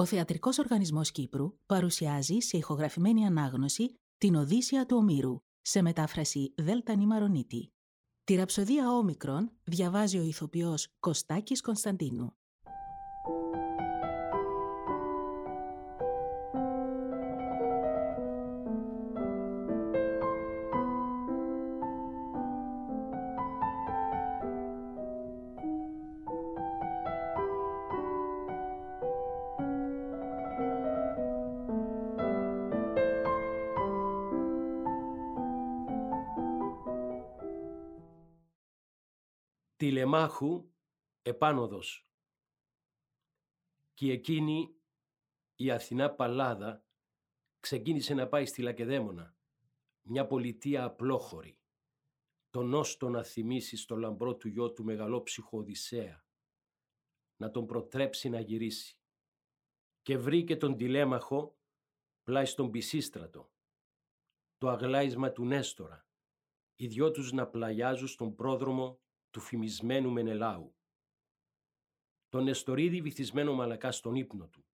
Ο Θεατρικός Οργανισμός Κύπρου παρουσιάζει σε ηχογραφημένη ανάγνωση την Οδύσσια του Ομήρου, σε μετάφραση Δέλτα Νημαρονίτη. Τη ραψοδία Όμικρον διαβάζει ο ηθοποιός Κωστάκης Κωνσταντίνου. Τηλεμάχου επάνωδος. Και εκείνη η Αθηνά Παλάδα ξεκίνησε να πάει στη Λακεδαίμονα, μια πολιτεία απλόχωρη, τον όστο να θυμίσει στο λαμπρό του γιο του μεγαλόψυχο Οδυσσέα, να τον προτρέψει να γυρίσει. Και βρήκε τον τηλέμαχο πλάι στον Πισίστρατο, το αγλάισμα του Νέστορα, οι δυο τους να πλαγιάζουν στον πρόδρομο του φημισμένου Μενελάου. Τον Εστορίδη βυθισμένο μαλακά στον ύπνο του.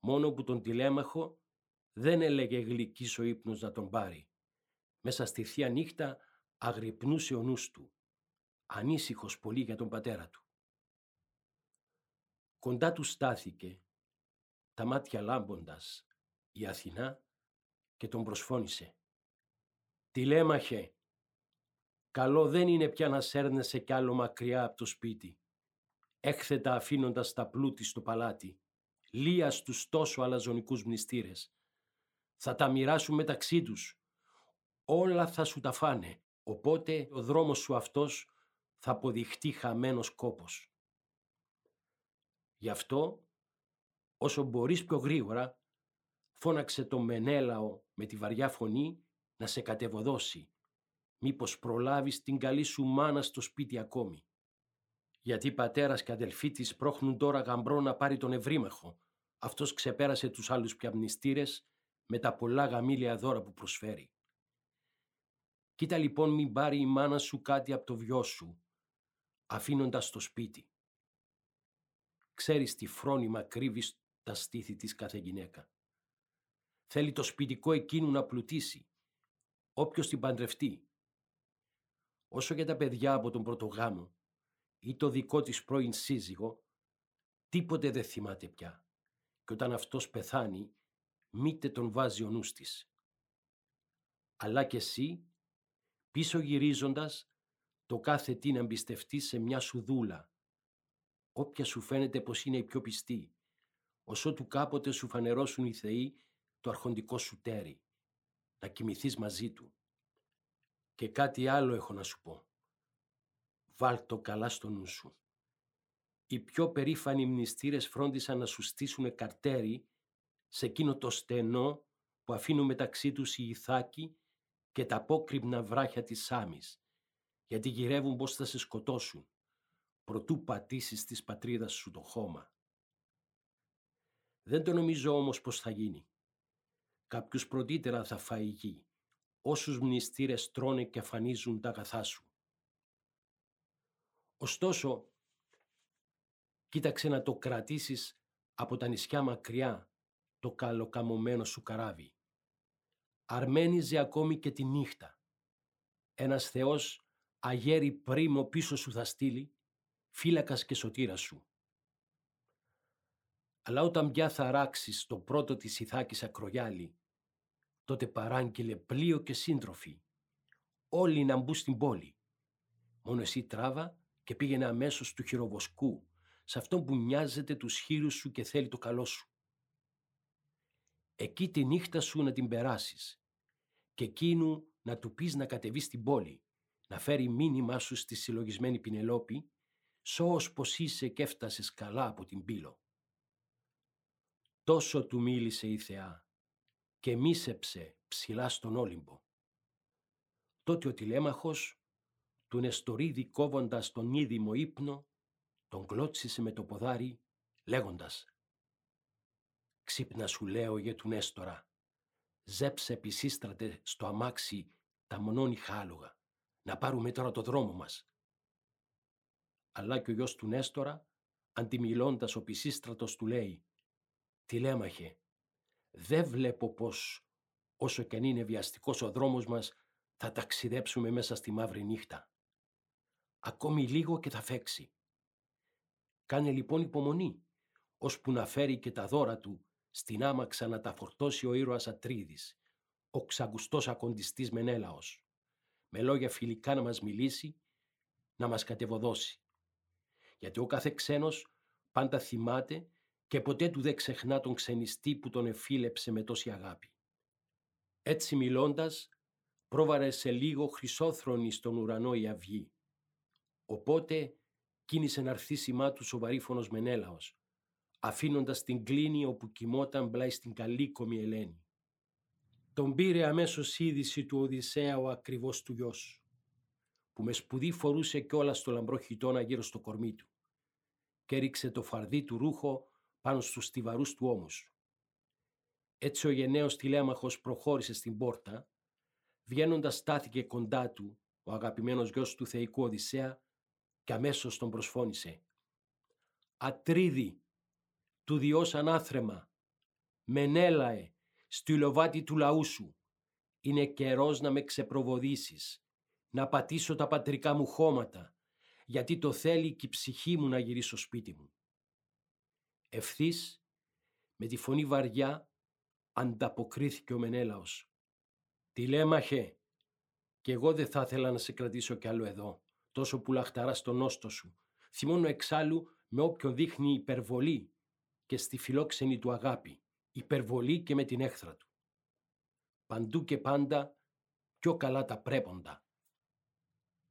Μόνο που τον τηλέμαχο δεν έλεγε γλυκής ο ύπνος να τον πάρει. Μέσα στη θεία νύχτα αγρυπνούσε ο νους του, ανήσυχος πολύ για τον πατέρα του. Κοντά του στάθηκε, τα μάτια λάμποντας, η Αθηνά και τον προσφώνησε. «Τηλέμαχε, Καλό δεν είναι πια να σέρνεσαι κι άλλο μακριά από το σπίτι. Έκθετα αφήνοντας τα πλούτη στο παλάτι. Λία στους τόσο αλαζονικούς μνηστήρες. Θα τα μοιράσουν μεταξύ τους. Όλα θα σου τα φάνε. Οπότε ο δρόμος σου αυτός θα αποδειχτεί χαμένος κόπος. Γι' αυτό, όσο μπορείς πιο γρήγορα, φώναξε το Μενέλαο με τη βαριά φωνή να σε κατεβοδώσει μήπως προλάβεις την καλή σου μάνα στο σπίτι ακόμη; Γιατί πατέρας και αδελφοί της πρόχνουν τώρα γαμπρό να πάρει τον ευρύμαχο. Αυτός ξεπέρασε τους άλλους πιαμνηστήρες με τα πολλά γαμήλια δώρα που προσφέρει. Κοίτα λοιπόν μην πάρει η μάνα σου κάτι από το βιό σου, αφήνοντας το σπίτι. Ξέρεις τι φρόνημα κρύβεις τα στήθη της κάθε γυναίκα. Θέλει το σπιτικό εκείνου να πλουτίσει, όποιος την παντρευτεί. Όσο για τα παιδιά από τον πρωτογάμο ή το δικό της πρώην σύζυγο, τίποτε δεν θυμάται πια. Και όταν αυτός πεθάνει, μήτε τον βάζει ο νους της. Αλλά και εσύ, πίσω γυρίζοντας, το κάθε τι να εμπιστευτεί σε μια σου δούλα, όποια σου φαίνεται πως είναι η πιο πιστή, όσο του κάποτε σου φανερώσουν οι θεοί το αρχοντικό σου τέρι, να κοιμηθείς μαζί του. Και κάτι άλλο έχω να σου πω. Βάλ το καλά στο νου σου. Οι πιο περήφανοι μνηστήρες φρόντισαν να σου στήσουν καρτέρι σε εκείνο το στενό που αφήνουν μεταξύ τους οι Ιθάκοι και τα απόκρυπνα βράχια της Σάμης, γιατί γυρεύουν πως θα σε σκοτώσουν, προτού πατήσεις της πατρίδας σου το χώμα. Δεν το νομίζω όμως πως θα γίνει. Κάποιος πρωτήτερα θα φάει γη όσους μνηστήρες τρώνε και αφανίζουν τα αγαθά σου. Ωστόσο, κοίταξε να το κρατήσεις από τα νησιά μακριά το καλοκαμωμένο σου καράβι. Αρμένιζε ακόμη και τη νύχτα. Ένας Θεός αγέρι πρίμο πίσω σου θα στείλει, φύλακας και σωτήρας σου. Αλλά όταν πια θα ράξεις το πρώτο της Ιθάκης ακρογιάλι τότε παράγγειλε πλοίο και σύντροφοι. Όλοι να μπουν στην πόλη. Μόνο εσύ τράβα και πήγαινε αμέσως του χειροβοσκού, σε αυτόν που νοιάζεται τους χείρους σου και θέλει το καλό σου. Εκεί τη νύχτα σου να την περάσεις και εκείνου να του πεις να κατεβεί στην πόλη, να φέρει μήνυμά σου στη συλλογισμένη Πινελόπη, σώος πως είσαι και έφτασες καλά από την πύλο. Τόσο του μίλησε η Θεά και μίσεψε ψηλά στον Όλυμπο. Τότε ο τηλέμαχος, του Νεστορίδη κόβοντας τον ίδιμο ύπνο, τον κλώτσισε με το ποδάρι, λέγοντας «Ξύπνα σου λέω για του Νέστορα, ζέψε επισύστρατε στο αμάξι τα μονόνιχα άλογα, να πάρουμε τώρα το δρόμο μας». Αλλά και ο γιος του Νέστορα, αντιμιλώντας ο Πισίστρατος του λέει Τηλέμαχε, δεν βλέπω πως όσο κι αν είναι βιαστικός ο δρόμος μας θα ταξιδέψουμε μέσα στη μαύρη νύχτα. Ακόμη λίγο και θα φέξει. Κάνε λοιπόν υπομονή, ώσπου να φέρει και τα δώρα του στην άμαξα να τα φορτώσει ο ήρωας Ατρίδης, ο ξαγκουστός ακοντιστής Μενέλαος, με λόγια φιλικά να μας μιλήσει, να μας κατεβοδώσει. Γιατί ο κάθε ξένος πάντα θυμάται και ποτέ του δεν ξεχνά τον ξενιστή που τον εφίλεψε με τόση αγάπη. Έτσι μιλώντας, πρόβαρε σε λίγο χρυσόθρονη στον ουρανό η αυγή. Οπότε κίνησε να έρθει σημά του σοβαρήφωνος Μενέλαος, αφήνοντας την κλίνη όπου κοιμόταν μπλάει στην καλή Ελένη. Τον πήρε αμέσως είδηση του Οδυσσέα ο ακριβώς του γιος, που με σπουδή φορούσε κιόλας στο λαμπρό χιτώνα γύρω στο κορμί του και έριξε το φαρδί του ρούχο πάνω στους στιβαρούς του ώμους. Έτσι ο γενναίος τηλέμαχος προχώρησε στην πόρτα, βγαίνοντας στάθηκε κοντά του ο αγαπημένος γιος του θεϊκού Οδυσσέα και αμέσως τον προσφώνησε. «Ατρίδη, του διός ανάθρεμα, μενέλαε, στη λοβάτη του λαού σου, είναι καιρός να με ξεπροβοδήσεις, να πατήσω τα πατρικά μου χώματα, γιατί το θέλει και η ψυχή μου να γυρίσω σπίτι μου. Ευθύς, με τη φωνή βαριά, ανταποκρίθηκε ο Μενέλαος. «Τι λέμαχε, κι εγώ δεν θα ήθελα να σε κρατήσω κι άλλο εδώ, τόσο που λαχταράς στον νόστο σου. Θυμώνω εξάλλου με όποιον δείχνει υπερβολή και στη φιλόξενη του αγάπη, υπερβολή και με την έχθρα του. Παντού και πάντα πιο καλά τα πρέποντα.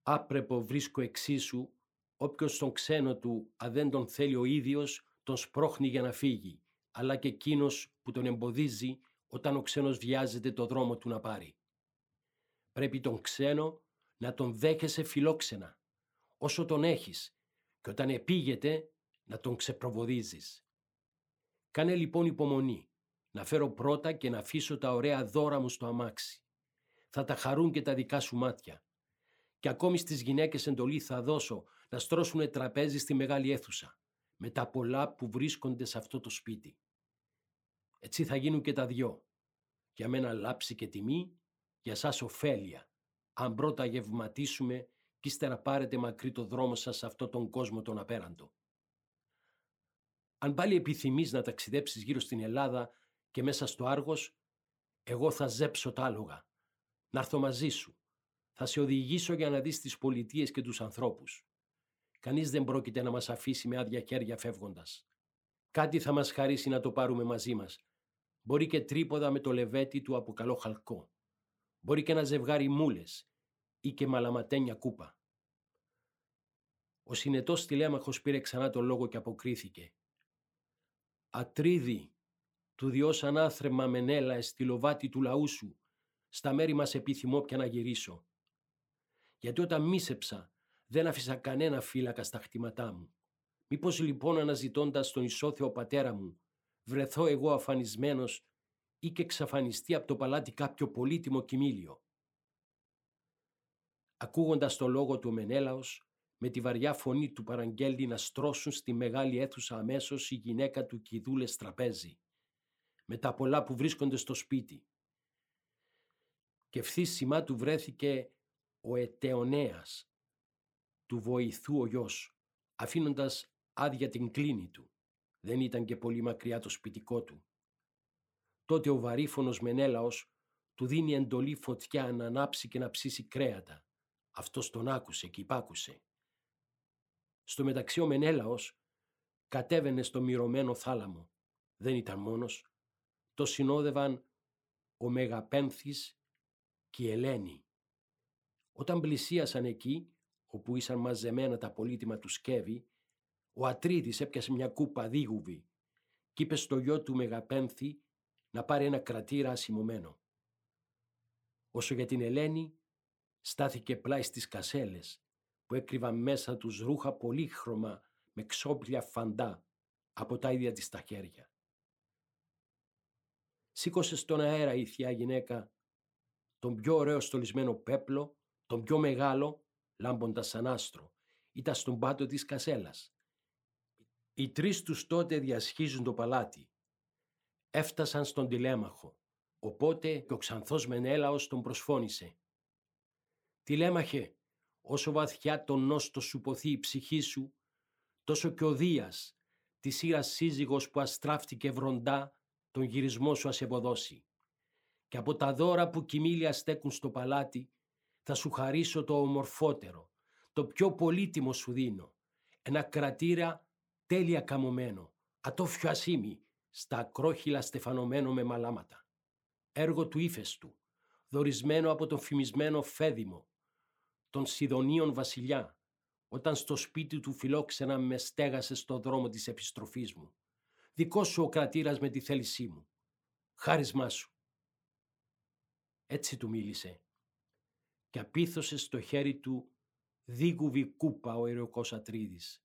Άπρεπο βρίσκω εξίσου, όποιος τον ξένο του, αν δεν τον θέλει ο ίδιος, τον σπρώχνει για να φύγει, αλλά και εκείνος που τον εμποδίζει όταν ο ξένος βιάζεται το δρόμο του να πάρει. Πρέπει τον ξένο να τον δέχεσαι φιλόξενα, όσο τον έχεις, και όταν επίγεται να τον ξεπροβοδίζεις. Κάνε λοιπόν υπομονή, να φέρω πρώτα και να αφήσω τα ωραία δώρα μου στο αμάξι. Θα τα χαρούν και τα δικά σου μάτια. Και ακόμη στις γυναίκες εντολή θα δώσω να στρώσουνε τραπέζι στη μεγάλη αίθουσα με τα πολλά που βρίσκονται σε αυτό το σπίτι. Έτσι θα γίνουν και τα δυο. Για μένα λάψη και τιμή, για σας ωφέλεια. Αν πρώτα γευματίσουμε κι ύστερα πάρετε μακρύ το δρόμο σας σε αυτόν τον κόσμο τον απέραντο. Αν πάλι επιθυμείς να ταξιδέψεις γύρω στην Ελλάδα και μέσα στο Άργος, εγώ θα ζέψω τα άλογα. Να έρθω μαζί σου. Θα σε οδηγήσω για να δεις τις πολιτείες και τους ανθρώπους. Κανείς δεν πρόκειται να μας αφήσει με άδεια χέρια φεύγοντας. Κάτι θα μας χαρίσει να το πάρουμε μαζί μας. Μπορεί και τρίποδα με το λεβέτι του από καλό χαλκό. Μπορεί και ένα ζευγάρι μούλες ή και μαλαματένια κούπα. Ο συνετός τηλέμαχος πήρε ξανά το λόγο και αποκρίθηκε. «Ατρίδη, του διός ανάθρεμα μενέλα στη λοβάτη του λαού σου, στα μέρη μας επιθυμώ πια να γυρίσω. Γιατί όταν μίσεψα δεν άφησα κανένα φύλακα στα χτήματά μου. Μήπως λοιπόν αναζητώντας τον ισόθεο πατέρα μου, βρεθώ εγώ αφανισμένος ή και εξαφανιστεί από το παλάτι κάποιο πολύτιμο κοιμήλιο; Ακούγοντας το λόγο του Μενέλαος, με τη βαριά φωνή του παραγγέλνει να στρώσουν στη μεγάλη αίθουσα αμέσως η γυναίκα του Κιδούλες τραπέζι, με τα πολλά που βρίσκονται στο σπίτι. Και ευθύς σημά του βρέθηκε ο Ετεονέας, του βοηθού ο γιος, αφήνοντας άδεια την κλίνη του. Δεν ήταν και πολύ μακριά το σπιτικό του. Τότε ο βαρύφωνος Μενέλαος του δίνει εντολή φωτιά να ανάψει και να ψήσει κρέατα. Αυτός τον άκουσε και υπάκουσε. Στο μεταξύ ο Μενέλαος κατέβαινε στο μυρωμένο θάλαμο. Δεν ήταν μόνος. Το συνόδευαν ο Μεγαπένθης και η Ελένη. Όταν πλησίασαν εκεί, όπου ήσαν μαζεμένα τα πολύτιμα του σκεύη, ο Ατρίδης έπιασε μια κούπα δίγουβη και είπε στο γιο του Μεγαπένθη να πάρει ένα κρατήρα ασημωμένο. Όσο για την Ελένη, στάθηκε πλάι στις κασέλες που έκρυβαν μέσα τους ρούχα πολύχρωμα με ξόπλια φαντά από τα ίδια της τα χέρια. Σήκωσε στον αέρα η θεία γυναίκα τον πιο ωραίο στολισμένο πέπλο, τον πιο μεγάλο λάμποντας σαν άστρο, ήταν στον πάτο της κασέλας. Οι τρεις τους τότε διασχίζουν το παλάτι. Έφτασαν στον τηλέμαχο, οπότε και ο ξανθός Μενέλαος τον προσφώνησε. «Τηλέμαχε, όσο βαθιά τον νόστο σου ποθεί η ψυχή σου, τόσο και ο Δίας, τη σύρα σύζυγος που αστράφτηκε βροντά, τον γυρισμό σου ας ευωδώσει. Και από τα δώρα που κοιμήλια στέκουν στο παλάτι, θα σου χαρίσω το ομορφότερο, το πιο πολύτιμο σου δίνω, ένα κρατήρα τέλεια καμωμένο, ατόφιο ασήμι, στα ακρόχυλα στεφανωμένο με μαλάματα. Έργο του ύφεστου, δορισμένο από τον φημισμένο Φέδημο, τον Σιδονίων βασιλιά, όταν στο σπίτι του φιλόξενα με στέγασε στο δρόμο της επιστροφής μου. Δικό σου ο κρατήρας με τη θέλησή μου. Χάρισμά σου. Έτσι του μίλησε και απίθωσε στο χέρι του δίγουβη κούπα ο αιρεοκός Ατρίδης,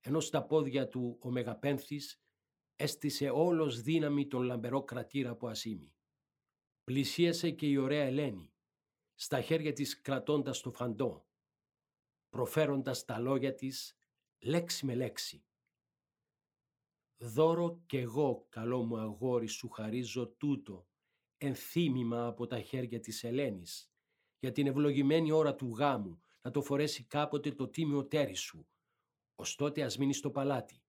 ενώ στα πόδια του ο Μεγαπένθης έστησε όλος δύναμη τον λαμπερό κρατήρα από ασήμι. Πλησίασε και η ωραία Ελένη, στα χέρια της κρατώντας το φαντό, προφέροντας τα λόγια της λέξη με λέξη. «Δώρο κι εγώ, καλό μου αγόρι, σου χαρίζω τούτο, ενθύμημα από τα χέρια της Ελένης, για την ευλογημένη ώρα του γάμου, να το φορέσει κάποτε το τίμιο τέρι σου, ως τότε ας μείνεις στο παλάτι,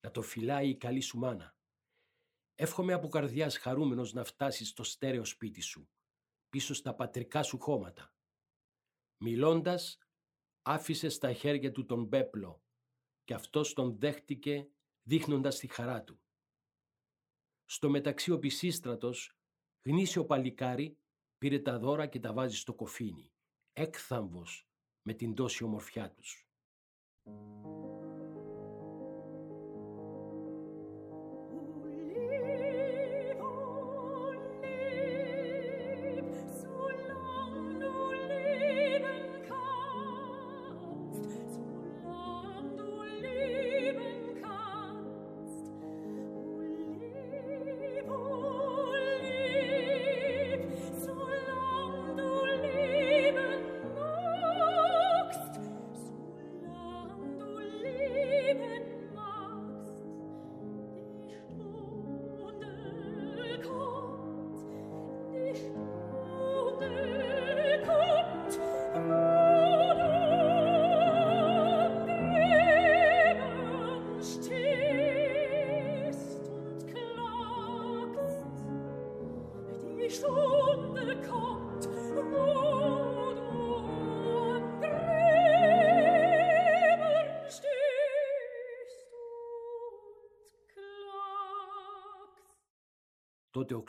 να το φυλάει η καλή σου μάνα. Εύχομαι από καρδιάς χαρούμενος να φτάσεις στο στέρεο σπίτι σου, πίσω στα πατρικά σου χώματα. Μιλώντας, άφησες στα χέρια του τον πέπλο και αυτός τον δέχτηκε δείχνοντας τη χαρά του. Στο μεταξύ ο Πισίστρατος, γνήσιο παλικάρι, πήρε τα δώρα και τα βάζει στο κοφίνι, έκθαμβος με την τόση ομορφιά τους.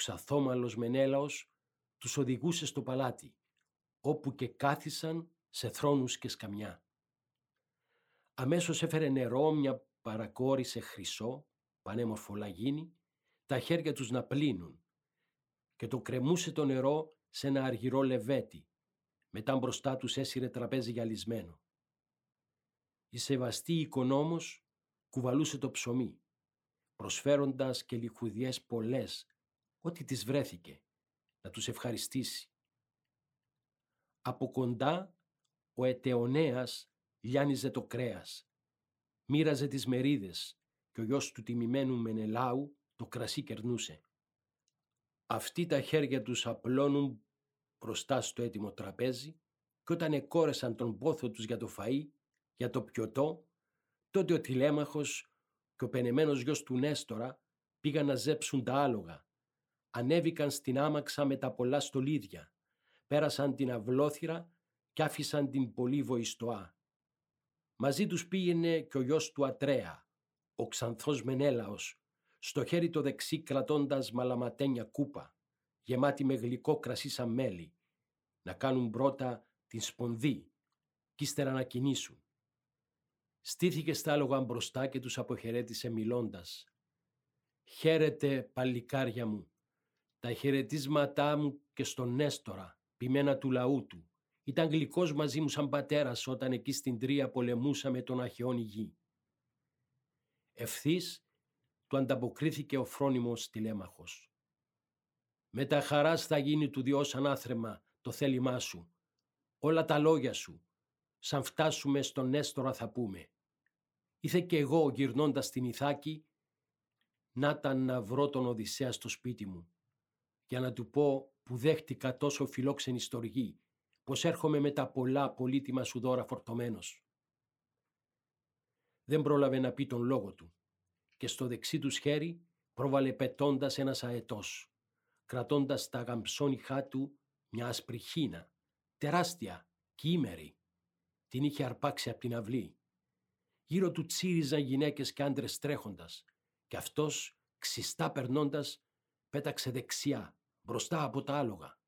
Τότε ο ξαθόμαλος Μενέλαος τους οδηγούσε στο παλάτι, όπου και κάθισαν σε θρόνους και σκαμιά. Αμέσως έφερε νερό μια παρακόρη σε χρυσό, πανέμορφο λαγίνι, τα χέρια τους να πλύνουν και το κρεμούσε το νερό σε ένα αργυρό λεβέτι. Μετά μπροστά τους έσυρε τραπέζι γυαλισμένο. Η σεβαστή οικονόμος κουβαλούσε το ψωμί, προσφέροντας και λιχουδιές πολλές ό,τι της βρέθηκε, να τους ευχαριστήσει. Από κοντά ο ετεονέας λιάνιζε το κρέας, μοίραζε τις μερίδες και ο γιος του τιμημένου Μενελάου το κρασί κερνούσε. Αυτοί τα χέρια τους απλώνουν μπροστά στο έτοιμο τραπέζι και όταν εκόρεσαν τον πόθο τους για το φαΐ, για το πιωτό, τότε ο τηλέμαχος και ο πενεμένος γιος του Νέστορα πήγαν να ζέψουν τα άλογα ανέβηκαν στην άμαξα με τα πολλά στολίδια, πέρασαν την αυλόθυρα και άφησαν την πολύ βοηστοά. Μαζί τους πήγαινε και ο γιος του Ατρέα, ο ξανθός Μενέλαος, στο χέρι το δεξί κρατώντας μαλαματένια κούπα, γεμάτη με γλυκό κρασί σαν μέλι, να κάνουν πρώτα την σπονδή κι ύστερα να κινήσουν. Στήθηκε στα άλογα μπροστά και τους αποχαιρέτησε μιλώντας. «Χαίρετε, παλικάρια μου, τα χαιρετίσματά μου και στον Νέστορα, πειμένα του λαού του. Ήταν γλυκός μαζί μου σαν πατέρας όταν εκεί στην Τρία πολεμούσαμε τον αχαιόν γη. Ευθύς του ανταποκρίθηκε ο φρόνιμος τηλέμαχος. Με τα χαράς θα γίνει του Διός ανάθρεμα το θέλημά σου. Όλα τα λόγια σου, σαν φτάσουμε στον Νέστορα θα πούμε. Ήθε και εγώ γυρνώντας την Ιθάκη να ήταν να βρω τον Οδυσσέα στο σπίτι μου για να του πω που δέχτηκα τόσο φιλόξενη στοργή, πως έρχομαι με τα πολλά πολύτιμα σου δώρα φορτωμένος. Δεν πρόλαβε να πει τον λόγο του και στο δεξί τους χέρι πρόβαλε πετώντας ένας αετός, κρατώντας τα γαμψόνιχά του μια ασπριχίνα, τεράστια, κείμερη. Την είχε αρπάξει από την αυλή. Γύρω του τσίριζαν γυναίκες και άντρες τρέχοντας και αυτός, ξιστά περνώντας, πέταξε δεξιά, μπροστά από τα άλογα.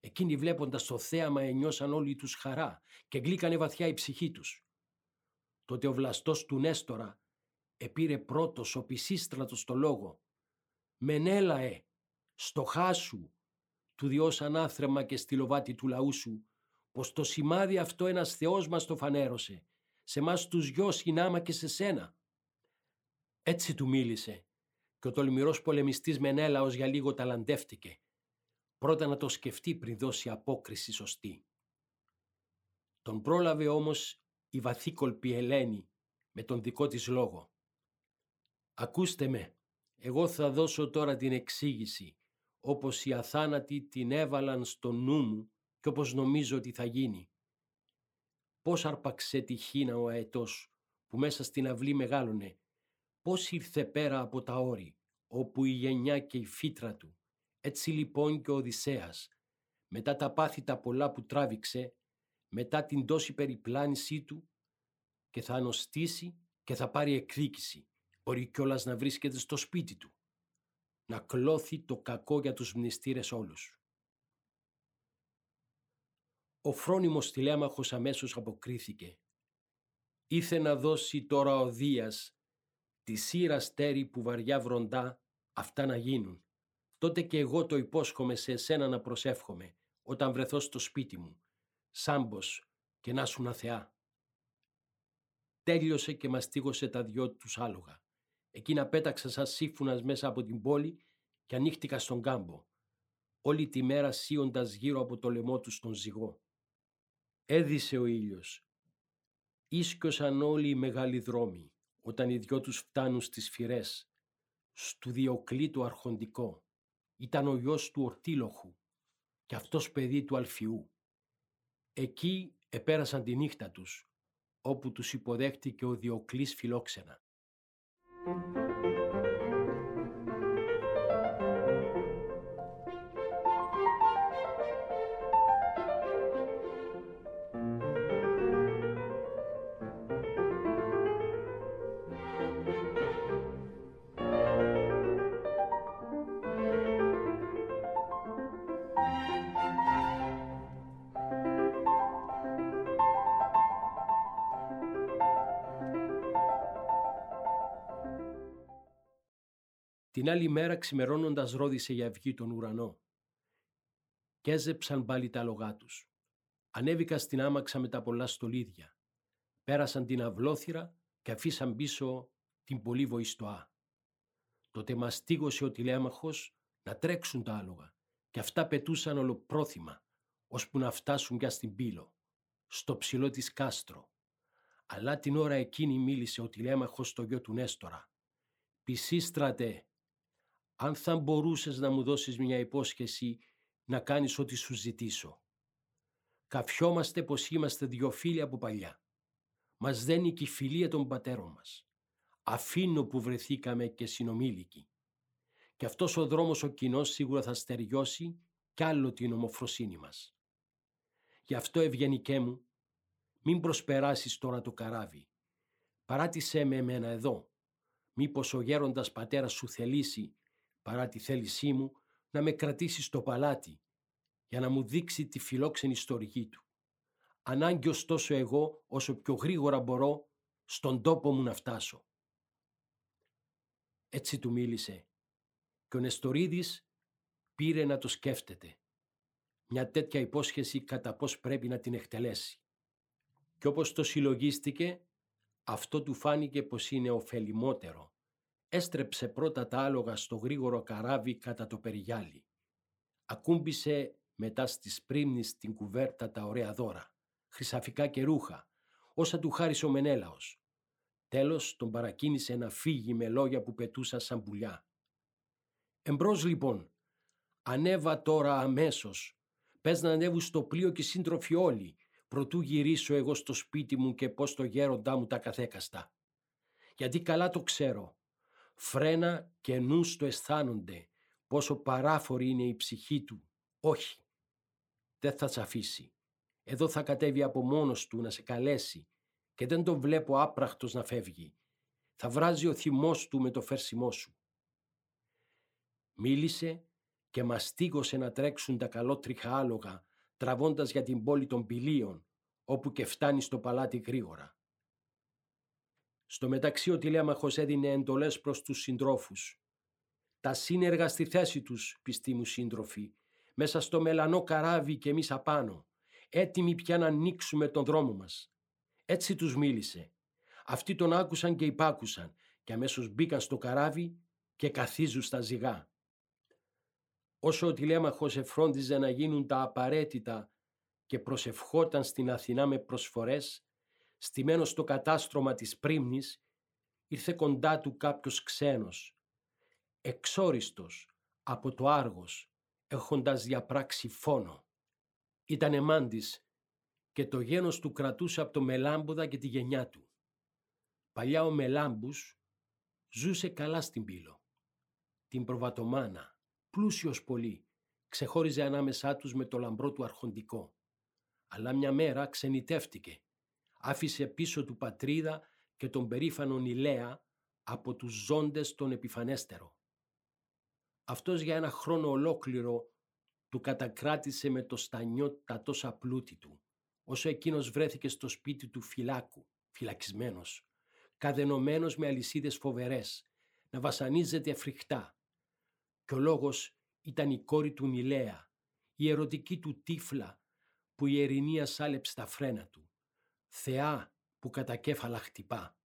Εκείνοι βλέποντας το θέαμα ενιώσαν όλοι τους χαρά και γλύκανε βαθιά η ψυχή τους. Τότε ο βλαστός του Νέστορα επήρε πρώτος ο πισίστρατος το λόγο. «Μενέλαε, στο χάσου, του διός ανάθρεμα και στη λοβάτη του λαού σου, πως το σημάδι αυτό ένας Θεός μας το φανέρωσε, σε μας τους γιος συνάμα και σε σένα». Έτσι του μίλησε και ο τολμηρός πολεμιστής Μενέλαος για λίγο ταλαντεύτηκε. Πρώτα να το σκεφτεί πριν δώσει απόκριση σωστή. Τον πρόλαβε όμως η βαθύκολπη Ελένη με τον δικό της λόγο. «Ακούστε με, εγώ θα δώσω τώρα την εξήγηση, όπως οι αθάνατοι την έβαλαν στο νου μου και όπως νομίζω ότι θα γίνει. Πώς αρπαξε τη χίνα ο αετός που μέσα στην αυλή μεγάλωνε, πώς ήρθε πέρα από τα όρη, όπου η γενιά και η φύτρα του. Έτσι λοιπόν και ο Οδυσσέας, μετά τα πάθη τα πολλά που τράβηξε, μετά την τόση περιπλάνησή του και θα ανοστήσει και θα πάρει εκδίκηση. Μπορεί κιόλας να βρίσκεται στο σπίτι του. Να κλώθει το κακό για τους μνηστήρες όλους. Ο φρόνιμος τηλέμαχος αμέσως αποκρίθηκε. Ήθε να δώσει τώρα ο Δίας τη σύρα στέρη που βαριά βροντά αυτά να γίνουν. Τότε και εγώ το υπόσχομαι σε εσένα να προσεύχομαι όταν βρεθώ στο σπίτι μου σάμπος και να σου θεά. Τέλειωσε και μαστίγωσε τα δυο τους άλογα. Εκείνα πέταξα σαν σύφουνας μέσα από την πόλη και ανοίχτηκα στον κάμπο, όλη τη μέρα σύοντας γύρω από το λαιμό τους στον ζυγό. Έδισε ο ήλιος. Ίσκιωσαν όλοι οι μεγάλοι δρόμοι, όταν οι δυο τους φτάνουν στις φυρές, στου διοκλή του αρχοντικό. Ήταν ο γιος του ορτίλοχου και αυτός παιδί του Αλφιού. Εκεί επέρασαν τη νύχτα τους, όπου τους υποδέχτηκε ο Διοκλής φιλόξενα. Την άλλη μέρα ξημερώνοντας ρόδισε η αυγή τον ουρανό. Κι έζεψαν πάλι τα λογά τους. Ανέβηκα στην άμαξα με τα πολλά στολίδια. Πέρασαν την αυλόθυρα και αφήσαν πίσω την πολύ βοηστοά. Τότε μαστίγωσε ο τηλέμαχος να τρέξουν τα άλογα και αυτά πετούσαν ολοπρόθυμα, ώσπου να φτάσουν πια στην πύλο, στο ψηλό της κάστρο. Αλλά την ώρα εκείνη μίλησε ο τηλέμαχος στο γιο του Νέστορα. «Πισίστρατε, αν θα μπορούσες να μου δώσεις μια υπόσχεση να κάνεις ό,τι σου ζητήσω. Καφιόμαστε πως είμαστε δυο φίλοι από παλιά. Μας δένει και η φιλία των πατέρων μας. Αφήνω που βρεθήκαμε και συνομήλικοι. Και αυτός ο δρόμος ο κοινός σίγουρα θα στεριώσει κι άλλο την ομοφροσύνη μας. Γι' αυτό ευγενικέ μου, μην προσπεράσεις τώρα το καράβι. Παράτησέ με εμένα εδώ. Μήπως ο γέροντας πατέρας σου θελήσει παρά τη θέλησή μου, να με κρατήσει στο παλάτι για να μου δείξει τη φιλόξενη στοργή του. Ανάγκη ωστόσο εγώ όσο πιο γρήγορα μπορώ στον τόπο μου να φτάσω. Έτσι του μίλησε και ο Νεστορίδης πήρε να το σκέφτεται. Μια τέτοια υπόσχεση κατά πώς πρέπει να την εκτελέσει. Και όπως το συλλογίστηκε, αυτό του φάνηκε πως είναι ωφελημότερο Έστρεψε πρώτα τα άλογα στο γρήγορο καράβι κατά το περιγιάλι. Ακούμπησε μετά στις πρίμνης την κουβέρτα τα ωραία δώρα, χρυσαφικά και ρούχα, όσα του χάρισε ο Μενέλαος. Τέλος τον παρακίνησε να φύγει με λόγια που πετούσαν σαν πουλιά. Εμπρός λοιπόν, ανέβα τώρα αμέσως. Πες να ανέβουν στο πλοίο και σύντροφοι όλοι, προτού γυρίσω εγώ στο σπίτι μου και πως το γέροντά μου τα καθέκαστα. Γιατί καλά το ξέρω. Φρένα και νους το αισθάνονται πόσο παράφορη είναι η ψυχή του. Όχι, δεν θα σε αφήσει. Εδώ θα κατέβει από μόνος του να σε καλέσει και δεν τον βλέπω άπραχτος να φεύγει. Θα βράζει ο θυμός του με το φέρσιμό σου. Μίλησε και μαστίγωσε να τρέξουν τα καλότριχα άλογα τραβώντας για την πόλη των πηλίων όπου και φτάνει στο παλάτι γρήγορα. Στο μεταξύ ο τηλέμαχος έδινε εντολές προς τους συντρόφους. Τα σύνεργα στη θέση τους, πιστοί μου σύντροφοι, μέσα στο μελανό καράβι και εμείς απάνω, έτοιμοι πια να ανοίξουμε τον δρόμο μας. Έτσι τους μίλησε. Αυτοί τον άκουσαν και υπάκουσαν και αμέσως μπήκαν στο καράβι και καθίζουν στα ζυγά. Όσο ο τηλέμαχος εφρόντιζε να γίνουν τα απαραίτητα και προσευχόταν στην Αθηνά με προσφορές, στημένος στο κατάστρωμα της πρίμνης, ήρθε κοντά του κάποιος ξένος, εξόριστος από το Άργος, έχοντας διαπράξει φόνο. Ήταν εμάντης και το γένος του κρατούσε από το Μελάμποδα και τη γενιά του. Παλιά ο Μελάμπους ζούσε καλά στην Πύλο. Την προβατομάνα, πλούσιος πολύ, ξεχώριζε ανάμεσά τους με το λαμπρό του αρχοντικό. Αλλά μια μέρα ξενιτεύτηκε. Άφησε πίσω του πατρίδα και τον περήφανο Ηλέα από τους ζώντες τον επιφανέστερο. Αυτός για ένα χρόνο ολόκληρο του κατακράτησε με το στανιό τα τόσα πλούτη του, όσο εκείνος βρέθηκε στο σπίτι του φυλάκου, φυλακισμένος, καδενωμένος με αλυσίδες φοβερές, να βασανίζεται φρικτά. Και ο λόγος ήταν η κόρη του Νιλέα, η ερωτική του τύφλα που η Ερηνία σάλεψε τα φρένα του, θεά που κατά κέφαλα χτυπά.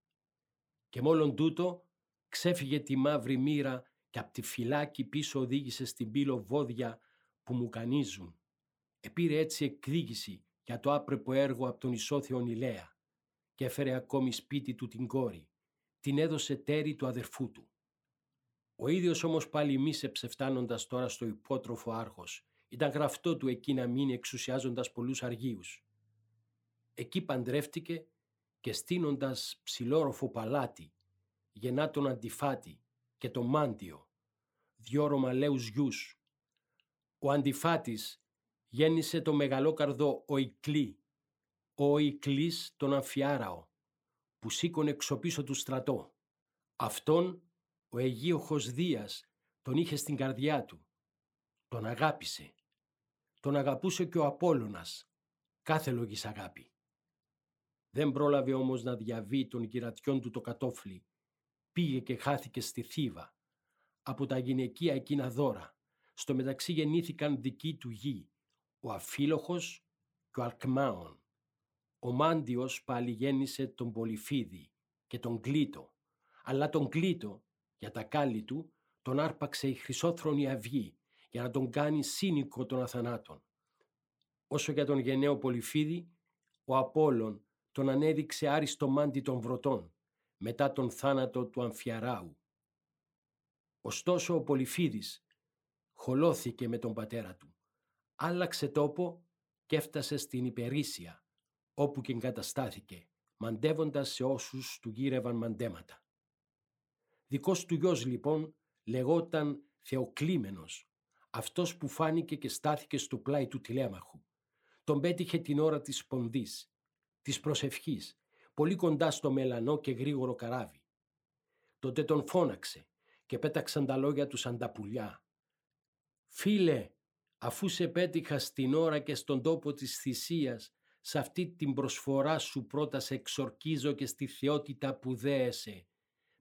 Και μόλον τούτο ξέφυγε τη μαύρη μοίρα και απ' τη φυλάκη πίσω οδήγησε στην πύλο βόδια που μου κανίζουν. Επήρε έτσι εκδίκηση για το άπρεπο έργο από τον Ισόθεο Νιλέα και έφερε ακόμη σπίτι του την κόρη. Την έδωσε τέρη του αδερφού του. Ο ίδιος όμως πάλι μίσεψε φτάνοντας τώρα στο υπότροφο άρχος. Ήταν γραφτό του εκεί να μείνει εξουσιάζοντας πολλούς αργίους. Εκεί παντρεύτηκε και στείνοντας ψηλόροφο παλάτι, γεννά τον Αντιφάτη και τον Μάντιο, δυο ρωμαλαίους γιους. Ο Αντιφάτης γέννησε το μεγαλόκαρδο Οϊκλή, ο Οϊκλής τον Αμφιάραο, που σήκωνε εξωπίσω του στρατό. Αυτόν ο Αιγίωχος Δίας τον είχε στην καρδιά του. Τον αγάπησε. Τον αγαπούσε και ο Απόλλωνας, κάθε λογής αγάπη. Δεν πρόλαβε όμως να διαβεί των κυρατιών του το κατόφλι. Πήγε και χάθηκε στη Θήβα. Από τα γυναικεία εκείνα δώρα. Στο μεταξύ γεννήθηκαν δικοί του γη. Ο Αφίλοχος και ο Αλκμάων. Ο Μάντιος πάλι γέννησε τον Πολυφίδη και τον Κλήτο. Αλλά τον Κλήτο, για τα κάλλη του, τον άρπαξε η χρυσόθρονη αυγή για να τον κάνει σύνικο των αθανάτων. Όσο για τον γενναίο Πολυφίδη, ο Απόλλων τον ανέδειξε άριστο μάντι των βρωτών, μετά τον θάνατο του Αμφιαράου. Ωστόσο ο Πολυφίδης χολώθηκε με τον πατέρα του. Άλλαξε τόπο και έφτασε στην Υπερήσια, όπου και εγκαταστάθηκε, μαντεύοντας σε όσους του γύρευαν μαντέματα. Δικός του γιος λοιπόν λεγόταν Θεοκλήμενος, αυτός που φάνηκε και στάθηκε στο πλάι του τηλέμαχου. Τον πέτυχε την ώρα της πονδής της προσευχής, πολύ κοντά στο μελανό και γρήγορο καράβι. Τότε τον φώναξε και πέταξαν τα λόγια του σαν τα πουλιά. «Φίλε, αφού σε πέτυχα στην ώρα και στον τόπο της θυσίας, σε αυτή την προσφορά σου πρώτα σε εξορκίζω και στη θεότητα που δέεσαι,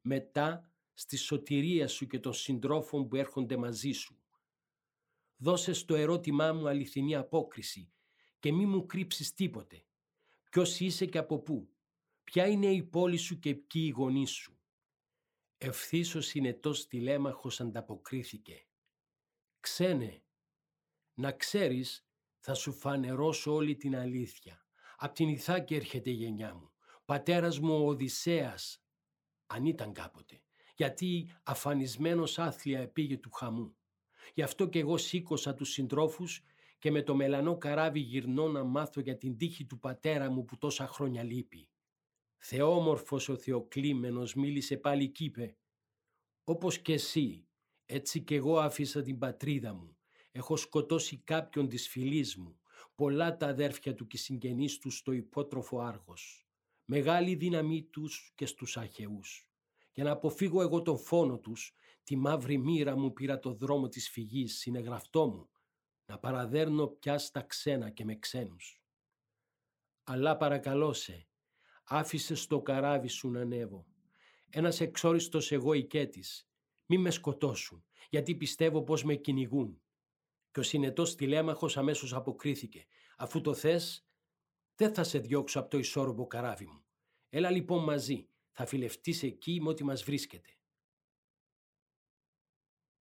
μετά στη σωτηρία σου και των συντρόφων που έρχονται μαζί σου. Δώσε στο ερώτημά μου αληθινή απόκριση και μη μου κρύψεις τίποτε. Ποιος είσαι και από πού; Ποια είναι η πόλη σου και ποιοι οι γονείς σου; Ευθύς ο συνετός τηλέμαχος ανταποκρίθηκε. Ξένε, να ξέρεις θα σου φανερώσω όλη την αλήθεια. Απ' την Ιθάκη έρχεται η γενιά μου. Πατέρας μου ο Οδυσσέας, αν ήταν κάποτε. γιατί αφανισμένος άθλια επήγε του χαμού. Γι' αυτό και εγώ σήκωσα τους συντρόφους και με το μελανό καράβι γυρνώ να μάθω για την τύχη του πατέρα μου που τόσα χρόνια λείπει. Θεόμορφος ο Θεοκλήμενος μίλησε πάλι κι είπε «Όπως και εσύ, έτσι κι εγώ άφησα την πατρίδα μου. Έχω σκοτώσει κάποιον της φυλής μου, πολλά τα αδέρφια του και συγγενείς τους στο υπότροφο Άργος. Μεγάλη δύναμή τους και στους αχαιούς. Για να αποφύγω εγώ τον φόνο τους, τη μαύρη μοίρα μου πήρα το δρόμο της φυγής, συνεγραφτό μου, να παραδέρνω πια στα ξένα και με ξένους. Αλλά παρακαλώ σε, άφησε στο καράβι σου να ανέβω. Ένας εξόριστος εγώ οικέτης, μη με σκοτώσουν, γιατί πιστεύω πως με κυνηγούν. Και ο συνετός τηλέμαχος αμέσως αποκρίθηκε. Αφού το θες, δεν θα σε διώξω από το ισόρροπο καράβι μου. Έλα λοιπόν μαζί, θα φιλευτείς εκεί με ό,τι μας βρίσκεται.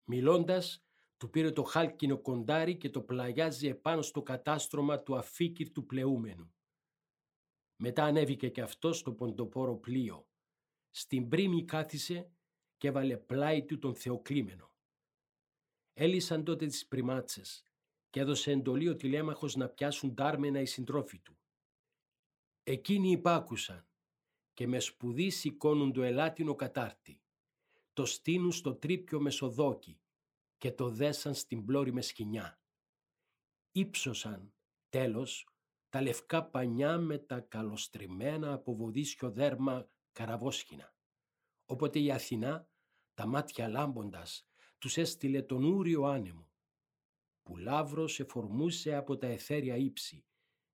Μιλώντας, του πήρε το χάλκινο κοντάρι και το πλαγιάζει επάνω στο κατάστρωμα του αφίκυρ πλεούμενου. Μετά ανέβηκε και αυτός στο ποντοπόρο πλοίο. Στην πρίμη κάθισε και έβαλε πλάι του τον θεοκλήμενο. Έλυσαν τότε τις πριμάτσες και έδωσε εντολή ο τηλέμαχος να πιάσουν τάρμενα οι συντρόφοι του. Εκείνοι υπάκουσαν και με σπουδή σηκώνουν το ελάτινο κατάρτι. Το στείνουν στο τρίπιο μεσοδόκι και το δέσαν στην πλώρη μες σκηνιά. Ήψωσαν, τέλος, τα λευκά πανιά με τα καλοστριμμένα από βοδίσιο δέρμα καραβόσχηνα. Όποτε η Αθηνά, τα μάτια λάμποντας, τους έστειλε τον ούριο άνεμο, που λάβρος εφορμούσε από τα εθέρια ύψη,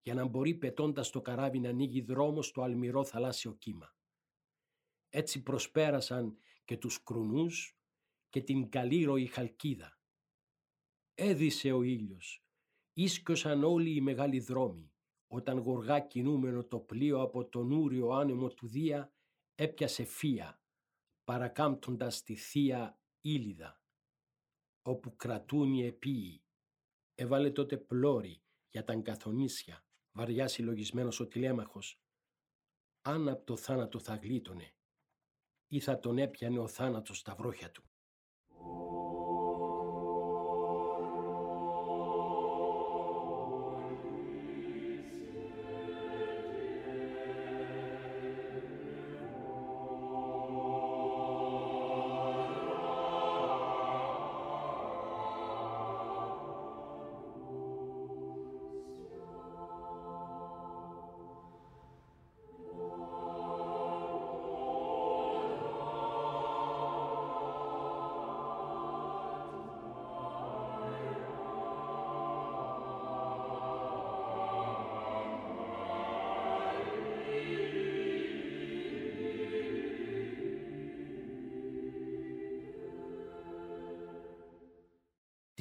για να μπορεί πετώντας το καράβι να ανοίγει δρόμο στο αλμυρό θαλάσσιο κύμα. Έτσι προσπέρασαν και τους κρουνούς και την καλή χαλκίδα. Έδισε ο ήλιος, ίσκωσαν όλοι οι μεγάλοι δρόμοι, όταν γοργά κινούμενο το πλοίο από τον ούριο άνεμο του Δία έπιασε φία, παρακάμπτοντας τη θεία Ήλιδα, όπου κρατούν οι επίοι. Έβαλε τότε πλώρη για τα καθονίσια, βαριά συλλογισμένος ο τηλέμαχος. Αν από το θάνατο θα γλίτωνε ή θα τον έπιανε ο θάνατος στα βρόχια του.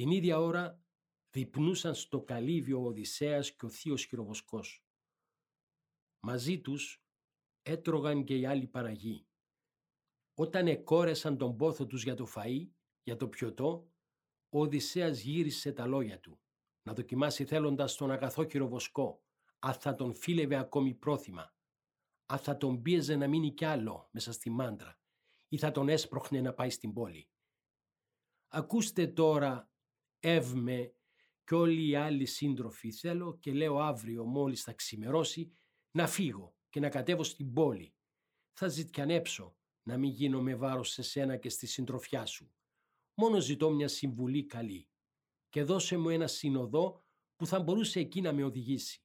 Την ίδια ώρα διπνούσαν στο καλύβιο ο Οδυσσέας και ο θείος χειροβοσκός. Μαζί τους έτρωγαν και οι άλλοι παραγοί. Όταν εκόρεσαν τον πόθο τους για το φαΐ, για το πιωτό, ο Οδυσσέας γύρισε τα λόγια του, να δοκιμάσει θέλοντας τον αγαθό χειροβοσκό, αν θα τον φίλευε ακόμη πρόθυμα, αν θα τον πίεζε να μείνει κι άλλο μέσα στη μάντρα ή θα τον έσπροχνε να πάει στην πόλη. Ακούστε τώρα Εύμε και όλοι οι άλλοι σύντροφοι θέλω και λέω αύριο μόλις θα ξημερώσει να φύγω και να κατέβω στην πόλη. Θα ζητιανέψω να μην γίνω με βάρος σε σένα και στη συντροφιά σου. Μόνο ζητώ μια συμβουλή καλή και δώσε μου ένα συνοδό που θα μπορούσε εκεί να με οδηγήσει.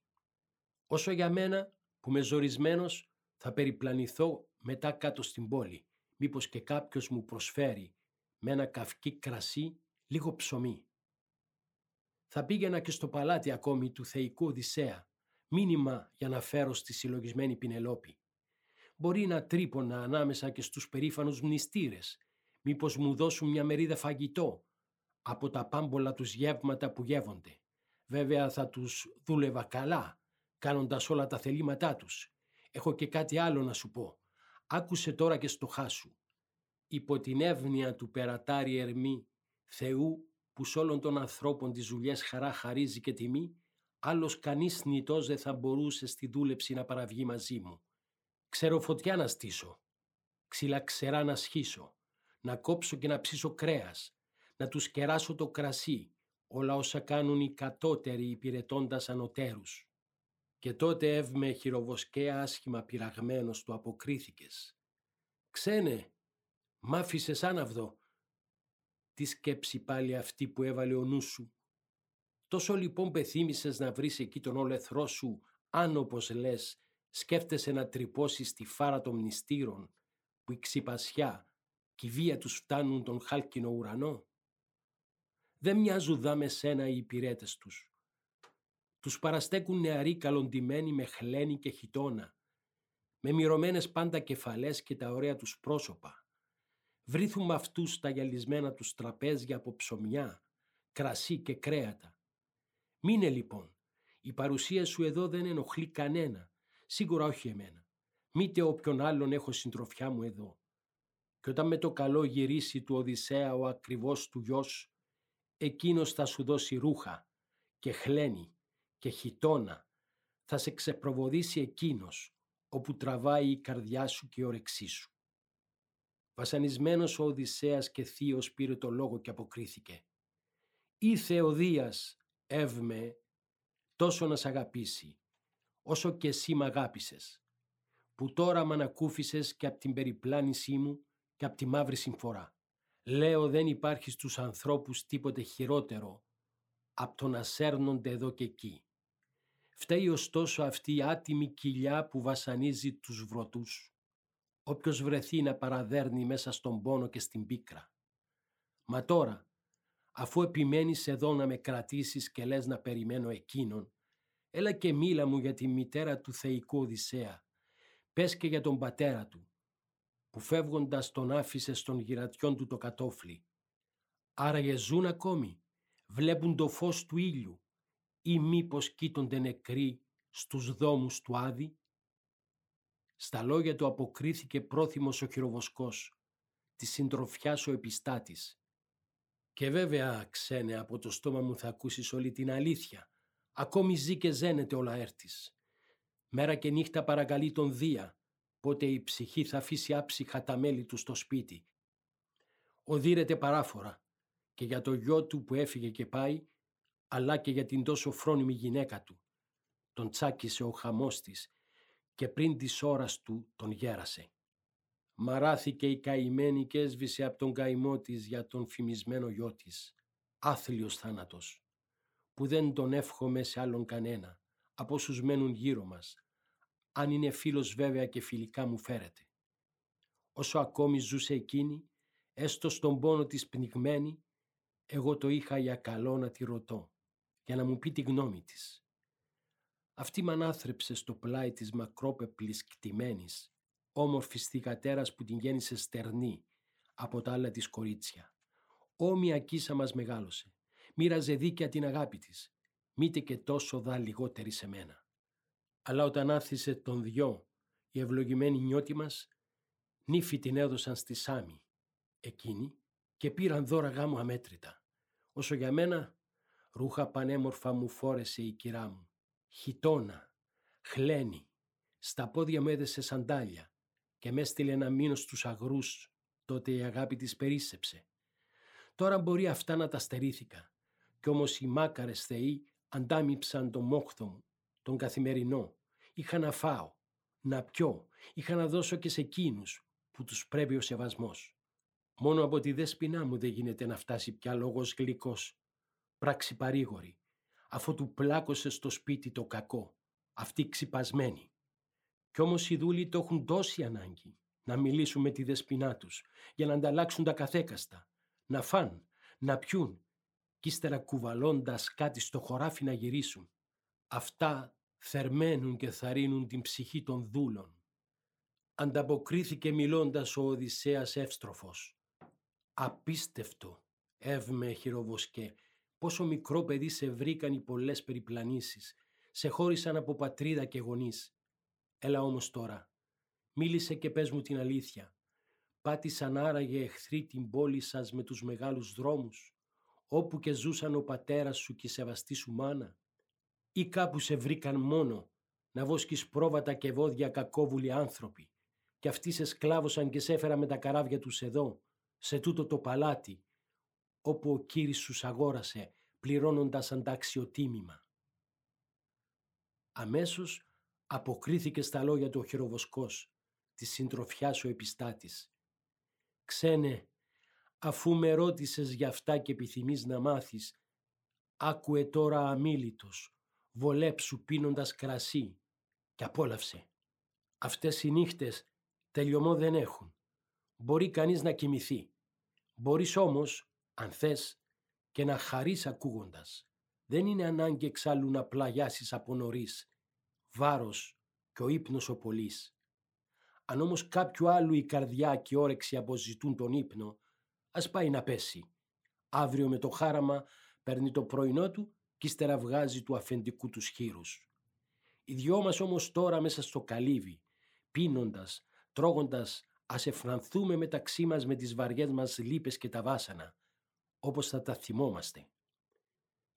Όσο για μένα που με ζορισμένος θα περιπλανηθώ μετά κάτω στην πόλη, μήπως και κάποιος μου προσφέρει με ένα καυκί κρασί λίγο ψωμί θα πήγαινα και στο παλάτι ακόμη του θεϊκού Οδυσσέα, μήνυμα για να φέρω στη συλλογισμένη Πινελόπη. Μπορεί να τρύπονα ανάμεσα και στους περήφανους μνηστήρες, μήπως μου δώσουν μια μερίδα φαγητό από τα πάμπολα τους γεύματα που γεύονται. Βέβαια θα τους δούλευα καλά, κάνοντας όλα τα θελήματά τους. Έχω και κάτι άλλο να σου πω. Άκουσε τώρα και στο χάσου. Υπό την εύνοια του περατάρι Ερμή, Θεού που σ' όλων των ανθρώπων τις δουλειές χαρά χαρίζει και τιμή, άλλος κανείς νητός δεν θα μπορούσε στη δούλεψη να παραβγεί μαζί μου. Ξέρω φωτιά να στήσω, ξύλα ξερά να σχίσω, να κόψω και να ψήσω κρέας, να τους κεράσω το κρασί, όλα όσα κάνουν οι κατώτεροι υπηρετώντας ανωτέρους. Και τότε εύμε χειροβοσκέα άσχημα πειραγμένος του αποκρίθηκες. «Ξένε, μ' άφησες άναυδο». Τι σκέψη πάλι αυτή που έβαλε ο νου σου. Τόσο λοιπόν πεθύμησες να βρεις εκεί τον όλεθρό σου, αν όπως λες σκέφτεσαι να τρυπώσεις τη φάρα των μνηστήρων, που η ξυπασιά και η βία τους φτάνουν τον χάλκινο ουρανό; Δεν μοιάζουν δά με σένα οι υπηρέτες τους. Τους παραστέκουν νεαροί καλοντημένοι με χλένη και χιτόνα, με μυρωμένες πάντα κεφαλές και τα ωραία τους πρόσωπα. Βρίθουν με αυτούς τα γυαλισμένα τους τραπέζια από ψωμιά, κρασί και κρέατα. Μείνε λοιπόν, η παρουσία σου εδώ δεν ενοχλεί κανένα, σίγουρα όχι εμένα. Μήτε όποιον άλλον έχω συντροφιά μου εδώ. Και όταν με το καλό γυρίσει του Οδυσσέα ο ακριβώς του γιος, εκείνος θα σου δώσει ρούχα και χλένη και χιτόνα. Θα σε ξεπροβοδήσει εκείνος, όπου τραβάει η καρδιά σου και η όρεξή σου. Βασανισμένος ο Οδυσσέας και θείος πήρε το λόγο και αποκρίθηκε. «Ή Θεοδίας, εύμε, τόσο να σ' αγαπήσει, όσο και εσύ μ' αγάπησες, που τώρα μ' ανακούφισες και από την περιπλάνησή μου και από τη μαύρη συμφορά. Λέω δεν υπάρχει στους ανθρώπους τίποτε χειρότερο από το να σέρνονται εδώ και εκεί. Φταίει ωστόσο αυτή η άτιμη κοιλιά που βασανίζει τους βρωτούς. Όποιος βρεθεί να παραδέρνει μέσα στον πόνο και στην πίκρα. Μα τώρα, αφού επιμένεις εδώ να με κρατήσεις και λες να περιμένω εκείνον, έλα και μίλα μου για τη μητέρα του θεϊκού Οδυσσέα. Πες και για τον πατέρα του, που φεύγοντας τον άφησε στον γυρατιόν του το κατόφλι. Άραγε ζουν ακόμη, βλέπουν το φως του ήλιου ή μήπως κοίτονται νεκροί στους δόμους του Άδη; Στα λόγια του αποκρίθηκε πρόθυμος ο χειροβοσκός, τη συντροφιά ο επιστάτης. Και βέβαια, ξένε, από το στόμα μου θα ακούσεις όλη την αλήθεια. Ακόμη ζει και ζένεται ο λαέρτης. Μέρα και νύχτα παρακαλεί τον Δία, πότε η ψυχή θα αφήσει άψυχα τα μέλη του στο σπίτι. Οδύρεται παράφορα και για το γιο του που έφυγε και πάει, αλλά και για την τόσο φρόνιμη γυναίκα του. Τον τσάκισε ο χαμός της και πριν της ώρας του τον γέρασε. Μαράθηκε η καημένη και έσβησε από τον καημό της για τον φημισμένο γιο της. Άθλιος θάνατος, που δεν τον εύχομαι σε άλλον κανένα, από όσους μένουν γύρω μας, αν είναι φίλος βέβαια και φιλικά μου φέρεται. Όσο ακόμη ζούσε εκείνη, έστω στον πόνο της πνιγμένη, εγώ το είχα για καλό να τη ρωτώ, για να μου πει τη γνώμη της. Αυτή μ' ανάθρεψε στο πλάι της μακρόπεπλης κτημένης, όμορφης θυγατέρας που την γέννησε στερνή από τα άλλα της κορίτσια. Όμοια κίσα μας μεγάλωσε. Μοίραζε δίκαια την αγάπη της. Μήτε και τόσο δά λιγότερη σε μένα. Αλλά όταν άθισε τον δυο οι ευλογημένοι νιώτοι μας, νύφη την έδωσαν στη Σάμι εκείνη και πήραν δώρα γάμου αμέτρητα. Όσο για μένα, ρούχα πανέμορφα μου φόρεσε η κυρά μου. Χιτόνα, χλένη, στα πόδια μου έδεσε σαντάλια και με έστειλε να μείνω στους αγρούς, τότε η αγάπη της περίσσεψε. Τώρα μπορεί αυτά να τα στερήθηκα, κι όμως οι μάκαρες θεοί αντάμυψαν το μόχθο μου τον καθημερινό. Είχα να φάω, να πιω, είχα να δώσω και σε εκείνους που τους πρέπει ο σεβασμός. Μόνο από τη δέσποινά μου δεν γίνεται να φτάσει πια λόγος γλυκός. Πράξη παρήγορη, αφού του πλάκωσε στο σπίτι το κακό, αυτή ξυπασμένη. Κι όμως οι δούλοι το έχουν τόση ανάγκη να μιλήσουν με τη δεσποινά τους για να ανταλλάξουν τα καθέκαστα, να φαν, να πιούν κι ύστερα κουβαλώντας κάτι στο χωράφι να γυρίσουν. Αυτά θερμαίνουν και θαρρύνουν την ψυχή των δούλων. Ανταποκρίθηκε μιλώντας ο Οδυσσέας εύστροφος. Απίστευτο, εύμε χειροβοσκέ, πόσο μικρό παιδί σε βρήκαν οι πολλές περιπλανήσεις, σε χώρισαν από πατρίδα και γονείς. Έλα όμως τώρα, μίλησε και πες μου την αλήθεια. Πάτησαν άραγε εχθροί την πόλη σας με τους μεγάλους δρόμους, όπου και ζούσαν ο πατέρας σου και η σεβαστή σου μάνα; Ή κάπου σε βρήκαν μόνο να βόσκεις πρόβατα και βόδια κακόβουλοι άνθρωποι και αυτοί σε σκλάβωσαν και σε έφερα με τα καράβια τους εδώ σε τούτο το παλάτι όπου ο κύρις σου αγόρασε πληρώνοντας αντάξιο τίμημα. Αμέσως αποκρίθηκε στα λόγια του ο χειροβοσκός, της συντροφιάς ο επιστάτης. «Ξένε, αφού με ρώτησες για αυτά και επιθυμείς να μάθεις, άκουε τώρα αμήλυτος, βολέψου πίνοντας κρασί και απόλαυσε. Αυτές οι νύχτες τελειωμό δεν έχουν. Μπορεί κανείς να κοιμηθεί. Μπορείς όμως, αν θες, και να χαρείς ακούγοντας. Δεν είναι ανάγκη εξάλλου να πλαγιάσεις από νωρίς. Βάρος και ο ύπνος ο πολύς. Αν όμως κάποιου άλλου η καρδιά και η όρεξη αποζητούν τον ύπνο, ας πάει να πέσει. Αύριο με το χάραμα παίρνει το πρωινό του και ύστερα βγάζει του αφεντικού τους χείρους. Οι δυο μας όμως τώρα μέσα στο καλύβι, πίνοντας, τρώγοντας, ας εφρανθούμε μεταξύ μας με τις βαριές μας λύπες και τα βάσανα, όπως θα τα θυμόμαστε.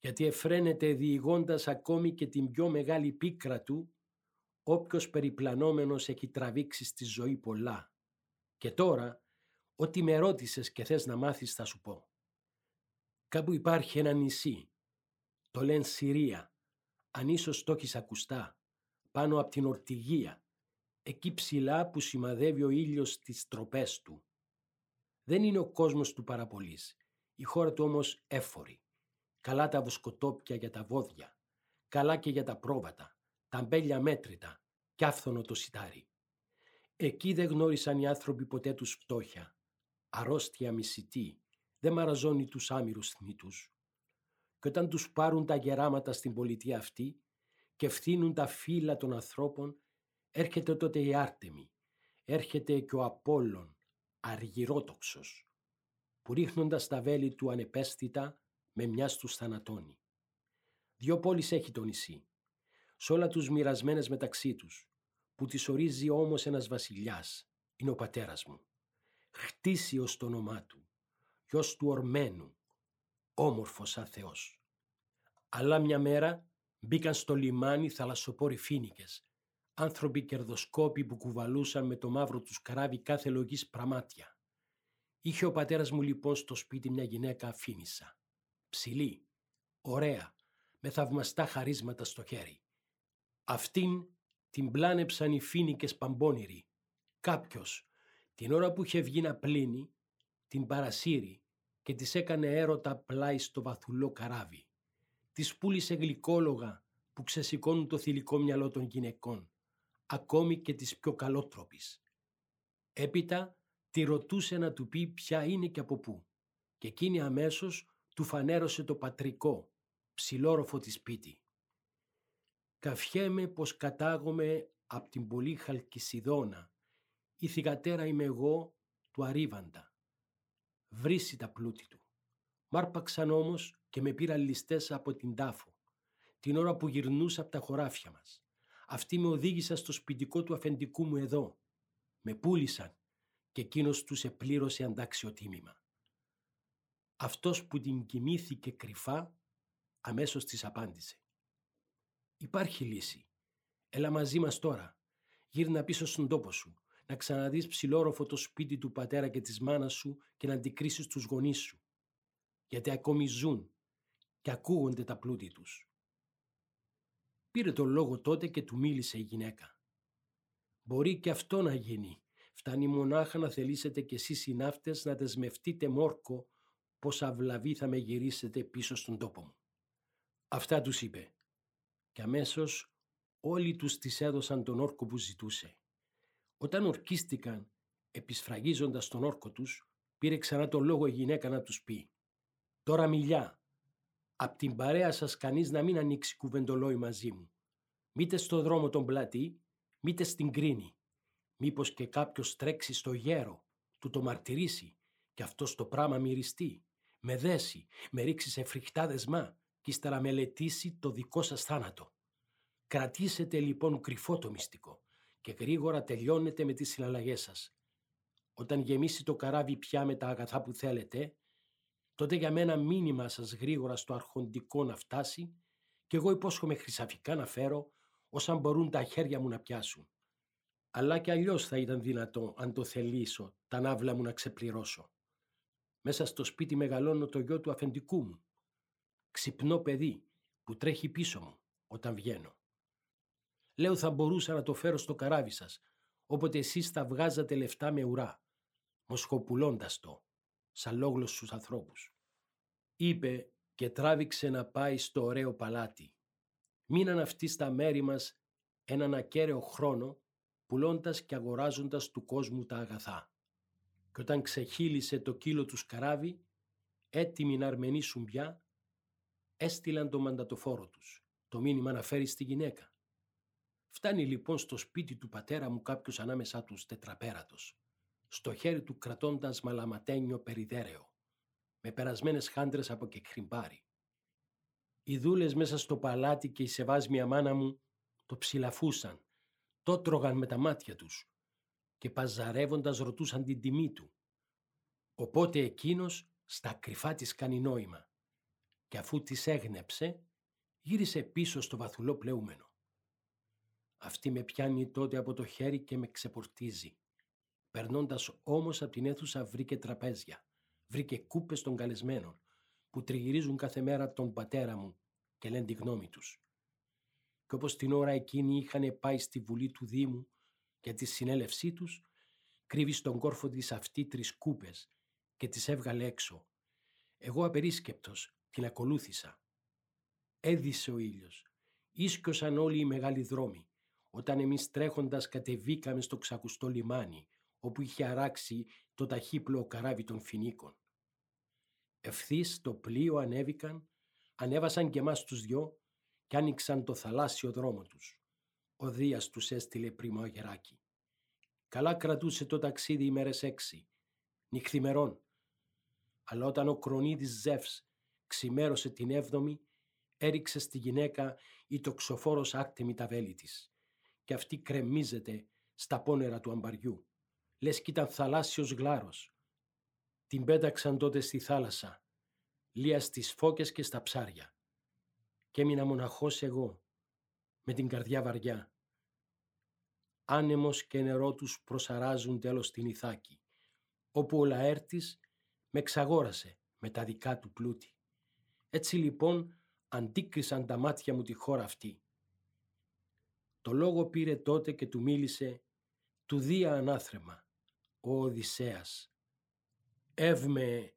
Γιατί εφραίνεται διηγώντας ακόμη και την πιο μεγάλη πίκρα του, όποιος περιπλανόμενος έχει τραβήξει στη ζωή πολλά. Και τώρα, ό,τι με ρώτησες και θες να μάθεις θα σου πω. Κάπου υπάρχει ένα νησί, το λένε Συρία, αν ίσως το έχεις ακουστά, πάνω από την Ορτιγία, εκεί ψηλά που σημαδεύει ο ήλιος τις τροπές του. Δεν είναι ο κόσμος του παραπολής, η χώρα του όμως έφορη. Καλά τα βοσκοτόπια για τα βόδια, καλά και για τα πρόβατα, τα μπέλια μέτρητα κι άφθονο το σιτάρι. Εκεί δεν γνώρισαν οι άνθρωποι ποτέ τους φτώχεια, αρρώστια μισητή, δεν μαραζώνει τους άμυρους θνήτους. Και όταν τους πάρουν τα γεράματα στην πολιτεία αυτή και φθήνουν τα φύλλα των ανθρώπων, έρχεται τότε η Άρτεμη, έρχεται και ο Απόλλων, αργυρότοξος, που ρίχνοντας τα βέλη του ανεπαίσθητα με μιας τους θανατώνει. Δυο πόλεις έχει το νησί, σ' όλα τους μοιρασμένες μεταξύ τους, που τις ορίζει όμως ένας βασιλιάς, είναι ο πατέρας μου. Χτίσιος το όνομά του, γιος του ορμένου, όμορφος σαν Θεός. Αλλά μια μέρα μπήκαν στο λιμάνι θαλασσοπόροι φίνικες, άνθρωποι κερδοσκόποι που κουβαλούσαν με το μαύρο τους καράβι κάθε λογής πραμάτια. Είχε ο πατέρας μου λοιπόν στο σπίτι μια γυναίκα αφήνισα. Ψηλή, ωραία, με θαυμαστά χαρίσματα στο χέρι. Αυτήν την πλάνεψαν οι φίνικες παμπώνηροι. Κάποιος, την ώρα που είχε βγει να πλύνει, την παρασύρει και της έκανε έρωτα πλάι στο βαθουλό καράβι. Της πούλησε γλυκόλογα που ξεσηκώνουν το θηλυκό μυαλό των γυναικών, ακόμη και της πιο καλότροπης. Έπειτα τη ρωτούσε να του πει ποια είναι και από πού και εκείνη αμέσως του φανέρωσε το πατρικό, ψηλόροφο της σπίτι. Καφιέμαι πως κατάγομαι απ' την πολύ Χαλκισιδόνα, η θυγατέρα είμαι εγώ του Αρίβαντα. Βρύσει τα πλούτη του. Μάρπαξαν όμως και με πήραν ληστές από την τάφο, την ώρα που γυρνούσα από τα χωράφια μας. Αυτοί με οδήγησαν στο σπιτικό του αφεντικού μου εδώ. Με πούλησαν και εκείνος τους επλήρωσε αντάξιο τίμημα. Αυτός που την κοιμήθηκε κρυφά αμέσως της απάντησε. Υπάρχει λύση. Έλα μαζί μας τώρα. Γύρνα πίσω στον τόπο σου. Να ξαναδείς ψηλόροφο το σπίτι του πατέρα και της μάνας σου και να αντικρίσεις τους γονείς σου. Γιατί ακόμη ζουν και ακούγονται τα πλούτη τους. Πήρε τον λόγο τότε και του μίλησε η γυναίκα. Μπορεί και αυτό να γίνει. Φτάνει μονάχα να θελήσετε κι εσείς οι ναύτες να δεσμευτείτε μόρκο πως αυλαβή θα με γυρίσετε πίσω στον τόπο μου. Αυτά τους είπε. Και αμέσως όλοι τους τις έδωσαν τον όρκο που ζητούσε. Όταν ορκίστηκαν, επισφραγίζοντας τον όρκο τους, πήρε ξανά τον λόγο η γυναίκα να τους πει «Τώρα μιλιά, απ' την παρέα σας κανείς να μην ανοίξει κουβεντολόι μαζί μου. Μήτε στο δρόμο τον πλάτη, μήτε στην κρίνη. Μήπως και κάποιος τρέξει στο γέρο, του το μαρτυρήσει και αυτός το πράμα μυριστεί, με δέσει, με ρίξει σε φρικτά δεσμά και ύστερα μελετήσει το δικό σας θάνατο. Κρατήσετε λοιπόν κρυφό το μυστικό και γρήγορα τελειώνετε με τις συναλλαγές σας. Όταν γεμίσει το καράβι πια με τα αγαθά που θέλετε, τότε για μένα μήνυμα σας γρήγορα στο αρχοντικό να φτάσει και εγώ υπόσχομαι χρυσαφικά να φέρω όσα μπορούν τα χέρια μου να πιάσουν. Αλλά και αλλιώς θα ήταν δυνατό αν το θελήσω τα ναύλα μου να ξεπληρώσω. Μέσα στο σπίτι μεγαλώνω το γιο του αφεντικού μου. Ξυπνό παιδί που τρέχει πίσω μου όταν βγαίνω. Λέω θα μπορούσα να το φέρω στο καράβι σας, όποτε εσείς θα βγάζατε λεφτά με ουρά, μοσχοπουλώντας το, σαν λόγλος στους ανθρώπους. Είπε και τράβηξε να πάει στο ωραίο παλάτι. Μείναν αυτοί στα μέρη μας έναν ακέραιο χρόνο, πουλώντας και αγοράζοντας του κόσμου τα αγαθά. Και όταν ξεχύλισε το κύλο του σκαράβι, έτοιμοι να αρμενήσουν πια, έστειλαν το μαντατοφόρο τους, το μήνυμα να φέρει στη γυναίκα. Φτάνει λοιπόν στο σπίτι του πατέρα μου κάποιος ανάμεσά τους τετραπέρατος, στο χέρι του κρατώντας μαλαματένιο περιδέρεο, με περασμένες χάντρες από κεκχριμπάρι. Οι δούλες μέσα στο παλάτι και η σεβάσμια μάνα μου το ψηλαφούσαν, το τρώγαν με τα μάτια τους και παζαρεύοντας ρωτούσαν την τιμή του. Οπότε εκείνος στα κρυφά της κάνει νόημα και αφού της έγνεψε γύρισε πίσω στο βαθουλό πλεούμενο. Αυτή με πιάνει τότε από το χέρι και με ξεπορτίζει. Περνώντας όμως από την αίθουσα βρήκε τραπέζια, βρήκε κούπες των καλεσμένων που τριγυρίζουν κάθε μέρα τον πατέρα μου και λένε τη γνώμη τους. Και όπως την ώρα εκείνη είχαν πάει στη Βουλή του Δήμου για τη συνέλευσή τους, κρύβει στον κόρφο της αυτή τρεις κούπες και τις έβγαλε έξω. Εγώ απερίσκεπτος την ακολούθησα. Έδισε ο ήλιος. Ίσκωσαν όλοι οι μεγάλοι δρόμοι όταν εμείς τρέχοντας κατεβήκαμε στο ξακουστό λιμάνι, όπου είχε αράξει το ταχύπλο καράβι των φινίκων. Ευθύς το πλοίο ανέβηκαν, ανέβασαν και εμάς τους δυο και άνοιξαν το θαλάσσιο δρόμο τους. Ο Δίας τους έστειλε πριν ο γεράκι. Καλά κρατούσε το ταξίδι ημέρες έξι, νυχθημερών. Αλλά όταν ο κρονίδης Ζεύς ξημέρωσε την έβδομη, έριξε στη γυναίκα η τοξοφόρος άκτημη τα βέλη της και αυτή κρεμίζεται στα πόνερα του αμπαριού. Λες κι ήταν θαλάσσιος γλάρος. Την πέταξαν τότε στη θάλασσα, λία στις φώκες και στα ψάρια. Και έμεινα μοναχός εγώ, με την καρδιά βαριά. Άνεμος και νερό τους προσαράζουν τέλος την Ιθάκη, όπου ο Λαέρτης με εξαγόρασε με τα δικά του πλούτη. Έτσι λοιπόν αντίκρισαν τα μάτια μου τη χώρα αυτή το λόγο πήρε τότε και του μίλησε του Δία ανάθρεμα, ο Οδυσσέας. Εύμε,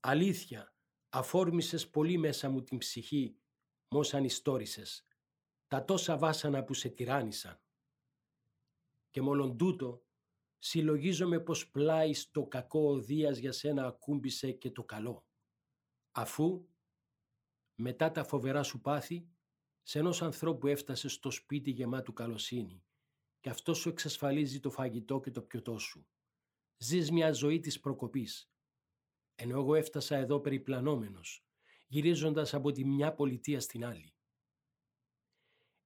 αλήθεια, αφόρμησες πολύ μέσα μου την ψυχή, μος ανιστόρισες, τα τόσα βάσανα που σε τυράννησαν. Και μόλον τούτο, συλλογίζομαι πως πλάι στο κακό ο Δίας για σένα ακούμπησε και το καλό. Αφού, μετά τα φοβερά σου πάθη, σε ενός ανθρώπου έφτασες στο σπίτι γεμάτου καλοσύνη και αυτό σου εξασφαλίζει το φαγητό και το πιωτό σου. Ζεις μια ζωή της προκοπής. Ενώ εγώ έφτασα εδώ περιπλανόμενος, γυρίζοντας από τη μια πολιτεία στην άλλη.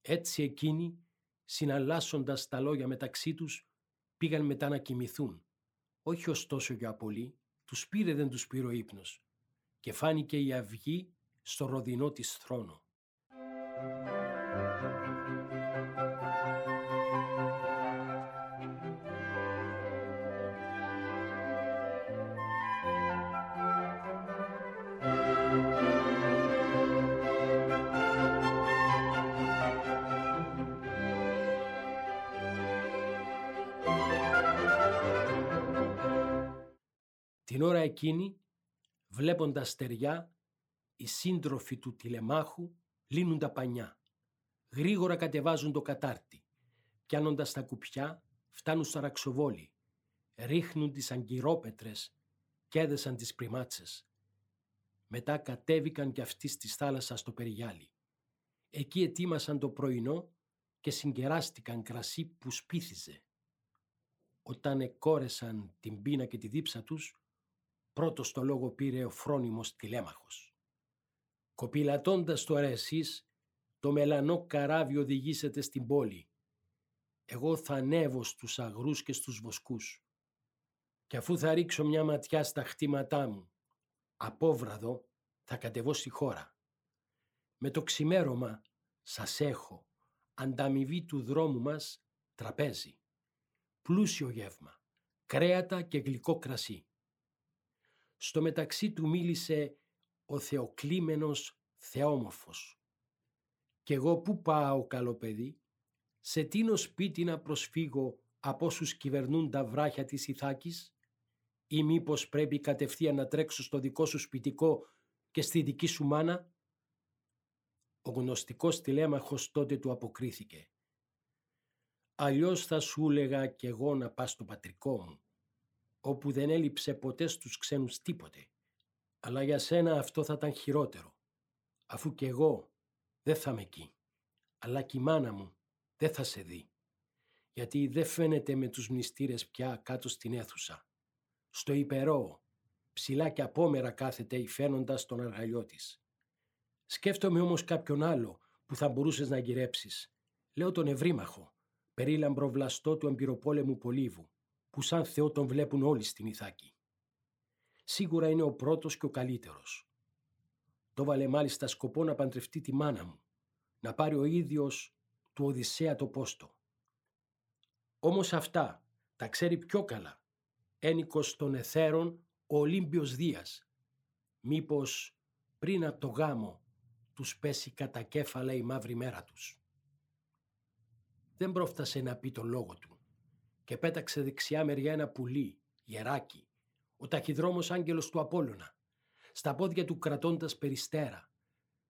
Έτσι εκείνοι, συναλλάσσοντας τα λόγια μεταξύ τους, πήγαν μετά να κοιμηθούν. Όχι ωστόσο για πολύ, τους πήρε δεν τους πήρε ο ύπνος και φάνηκε η αυγή στο ροδινό της θρόνο. Την ώρα εκείνη, βλέποντας στεριά, οι σύντροφοι του τηλεμάχου λύνουν τα πανιά. Γρήγορα κατεβάζουν το κατάρτι. Πιάνοντας τα κουπιά, φτάνουν στο ραξοβόλι. Ρίχνουν τις αγκυρόπετρες και έδεσαν τις πριμάτσες. Μετά κατέβηκαν κι αυτοί στη θάλασσα στο περιγιάλι. Εκεί ετοίμασαν το πρωινό και συγκεράστηκαν κρασί που σπίθιζε. Όταν εκόρεσαν την πείνα και τη δίψα τους, πρώτος το λόγο πήρε ο φρόνιμος τηλέμαχος. Κοπηλατώντας τώρα εσείς, το μελανό καράβι οδηγήσετε στην πόλη. Εγώ θα ανέβω στους αγρούς και στους βοσκούς. Και αφού θα ρίξω μια ματιά στα χτήματά μου, απόβραδο θα κατεβώ στη χώρα. Με το ξημέρωμα σας έχω, ανταμοιβή του δρόμου μας, τραπέζι. Πλούσιο γεύμα, κρέατα και γλυκό κρασί. Στο μεταξύ του μίλησε ο Θεοκλήμενος Θεόμορφος. «Κι εγώ πού πάω καλό παιδί, σε τίνο σπίτι να προσφύγω από όσους κυβερνούν τα βράχια της Ιθάκης; Ή μήπως πρέπει κατευθείαν να τρέξω στο δικό σου σπιτικό και στη δική σου μάνα; Ο γνωστικός τηλέμαχος τότε του αποκρίθηκε. Αλλιώς θα σου έλεγα κι εγώ να πας στο πατρικό μου, όπου δεν έλειψε ποτέ στους ξένους τίποτε. Αλλά για σένα αυτό θα ήταν χειρότερο, αφού κι εγώ δεν θα είμαι εκεί, αλλά κι η μάνα μου δεν θα σε δει, γιατί δεν φαίνεται με τους μνηστήρες πια κάτω στην αίθουσα. Στο υπερό, ψηλά και απόμερα κάθεται υφαίνοντας τον αργαλιό της. Σκέφτομαι όμως κάποιον άλλο που θα μπορούσες να γυρέψεις. Λέω τον ευρύμαχο, περίλαμπρο βλαστό του εμπειροπόλεμου Πολύβου, που σαν Θεό τον βλέπουν όλοι στην Ιθάκη. Σίγουρα είναι ο πρώτος και ο καλύτερος. Το βάλε μάλιστα σκοπό να παντρευτεί τη μάνα μου, να πάρει ο ίδιος του Οδυσσέα το πόστο. Όμως αυτά τα ξέρει πιο καλά, ένικος των εθέρων ο Ολύμπιος Δίας. Μήπως πριν από το γάμο τους πέσει κατά κέφαλα η μαύρη μέρα τους. Δεν πρόφτασε να πει το λόγο του και πέταξε δεξιά μεριά ένα πουλί, γεράκι, ο ταχυδρόμος άγγελος του Απόλλωνα, στα πόδια του κρατώντας περιστέρα.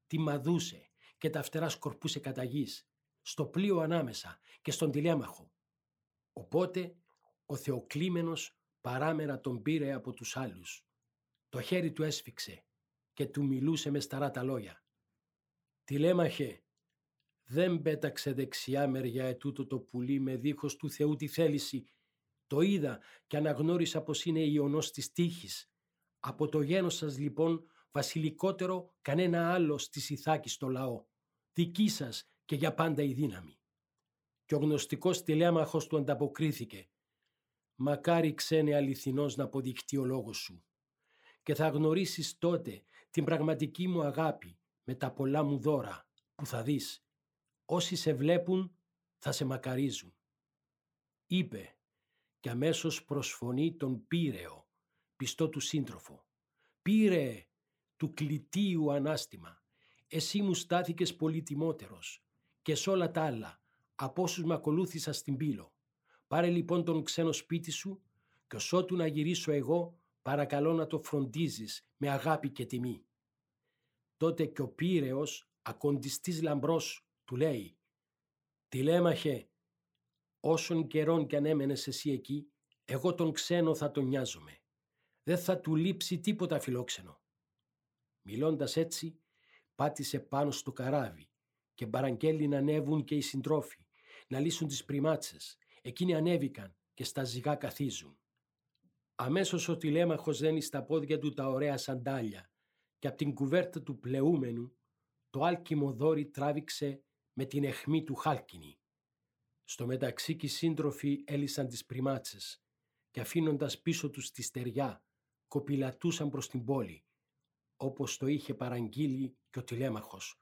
Τη μαδούσε και τα φτερά σκορπούσε κατά γης, στο πλοίο ανάμεσα και στον τηλέμαχο. Οπότε ο Θεοκλήμενος παράμερα τον πήρε από τους άλλους. Το χέρι του έσφιξε και του μιλούσε με σταρά τα λόγια. «Τηλέμαχε, δεν πέταξε δεξιά μεριά ετούτο το πουλί με δίχως του Θεού τη θέληση. Το είδα και αναγνώρισα πως είναι ιονός της τύχης. Από το γένος σας λοιπόν βασιλικότερο κανένα άλλο στη Ιθάκη στο λαό. Δική σας και για πάντα η δύναμη. Και ο γνωστικός τηλέμαχος του ανταποκρίθηκε. Μακάρι ξένε αληθινός να αποδειχτεί ο λόγος σου. Και θα γνωρίσεις τότε την πραγματική μου αγάπη με τα πολλά μου δώρα που θα δεις. Όσοι σε βλέπουν θα σε μακαρίζουν. Είπε και αμέσως προσφωνεί τον Πύρεο, πιστό του σύντροφο. Πύρε του κλητίου ανάστημα, εσύ μου στάθηκες πολύτιμότερος και σ' όλα τα άλλα, από όσους με ακολούθησα στην πύλο. Πάρε λοιπόν τον ξένο σπίτι σου και ως ότου να γυρίσω εγώ παρακαλώ να το φροντίζεις με αγάπη και τιμή. Τότε και ο Πύρεος, ακοντιστής λαμπρός, του λέει «Τηλέμαχε, όσον καιρόν κι αν έμενες εσύ εκεί, εγώ τον ξένο θα τον νοιάζομαι. Δεν θα του λείψει τίποτα φιλόξενο». Μιλώντας έτσι, πάτησε πάνω στο καράβι και παραγγέλει να ανέβουν και οι συντρόφοι, να λύσουν τις πριμάτσες. Εκείνοι ανέβηκαν και στα ζυγά καθίζουν. Αμέσως ο τηλέμαχος δένει στα πόδια του τα ωραία σαντάλια και από την κουβέρτα του πλεούμενου το άλκημο δόρι τράβηξε με την εχμή του χάλκινη. Στο μεταξύ και οι σύντροφοι έλυσαν τις πριμάτσες και αφήνοντας πίσω τους τη στεριά κοπηλατούσαν προς την πόλη όπως το είχε παραγγείλει και ο τηλέμαχος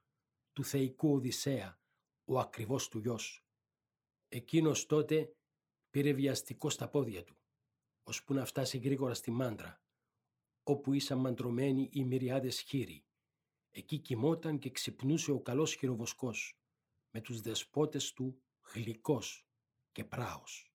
του θεϊκού Οδυσσέα, ο ακριβώς του γιος. Εκείνος τότε πήρε βιαστικό στα πόδια του, ώσπου να φτάσει γρήγορα στη μάντρα, όπου ήσαν μαντρωμένοι οι μυριάδες χείροι. Εκεί κοιμόταν και ξυπνούσε ο καλός χειροβοσκός, με τους δεσπότες του γλυκός και πράος.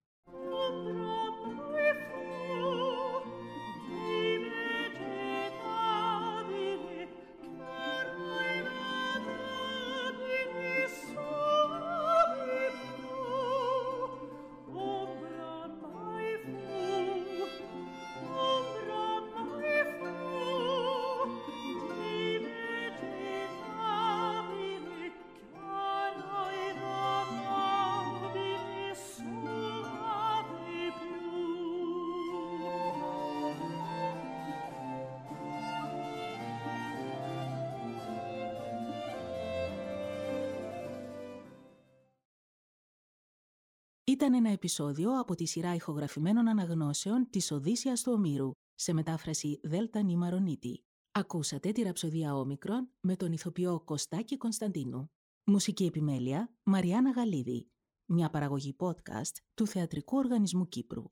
Ήταν ένα επεισόδιο από τη σειρά ηχογραφημένων αναγνώσεων της Οδύσσιας του Ομήρου, σε μετάφραση Δέλτα Νιμαρονίτη. Ακούσατε τη ραψοδία Όμικρον με τον ηθοποιό Κωστάκη Κωνσταντίνου. Μουσική επιμέλεια Μαριάννα Γαλίδη. Μια παραγωγή podcast του Θεατρικού Οργανισμού Κύπρου.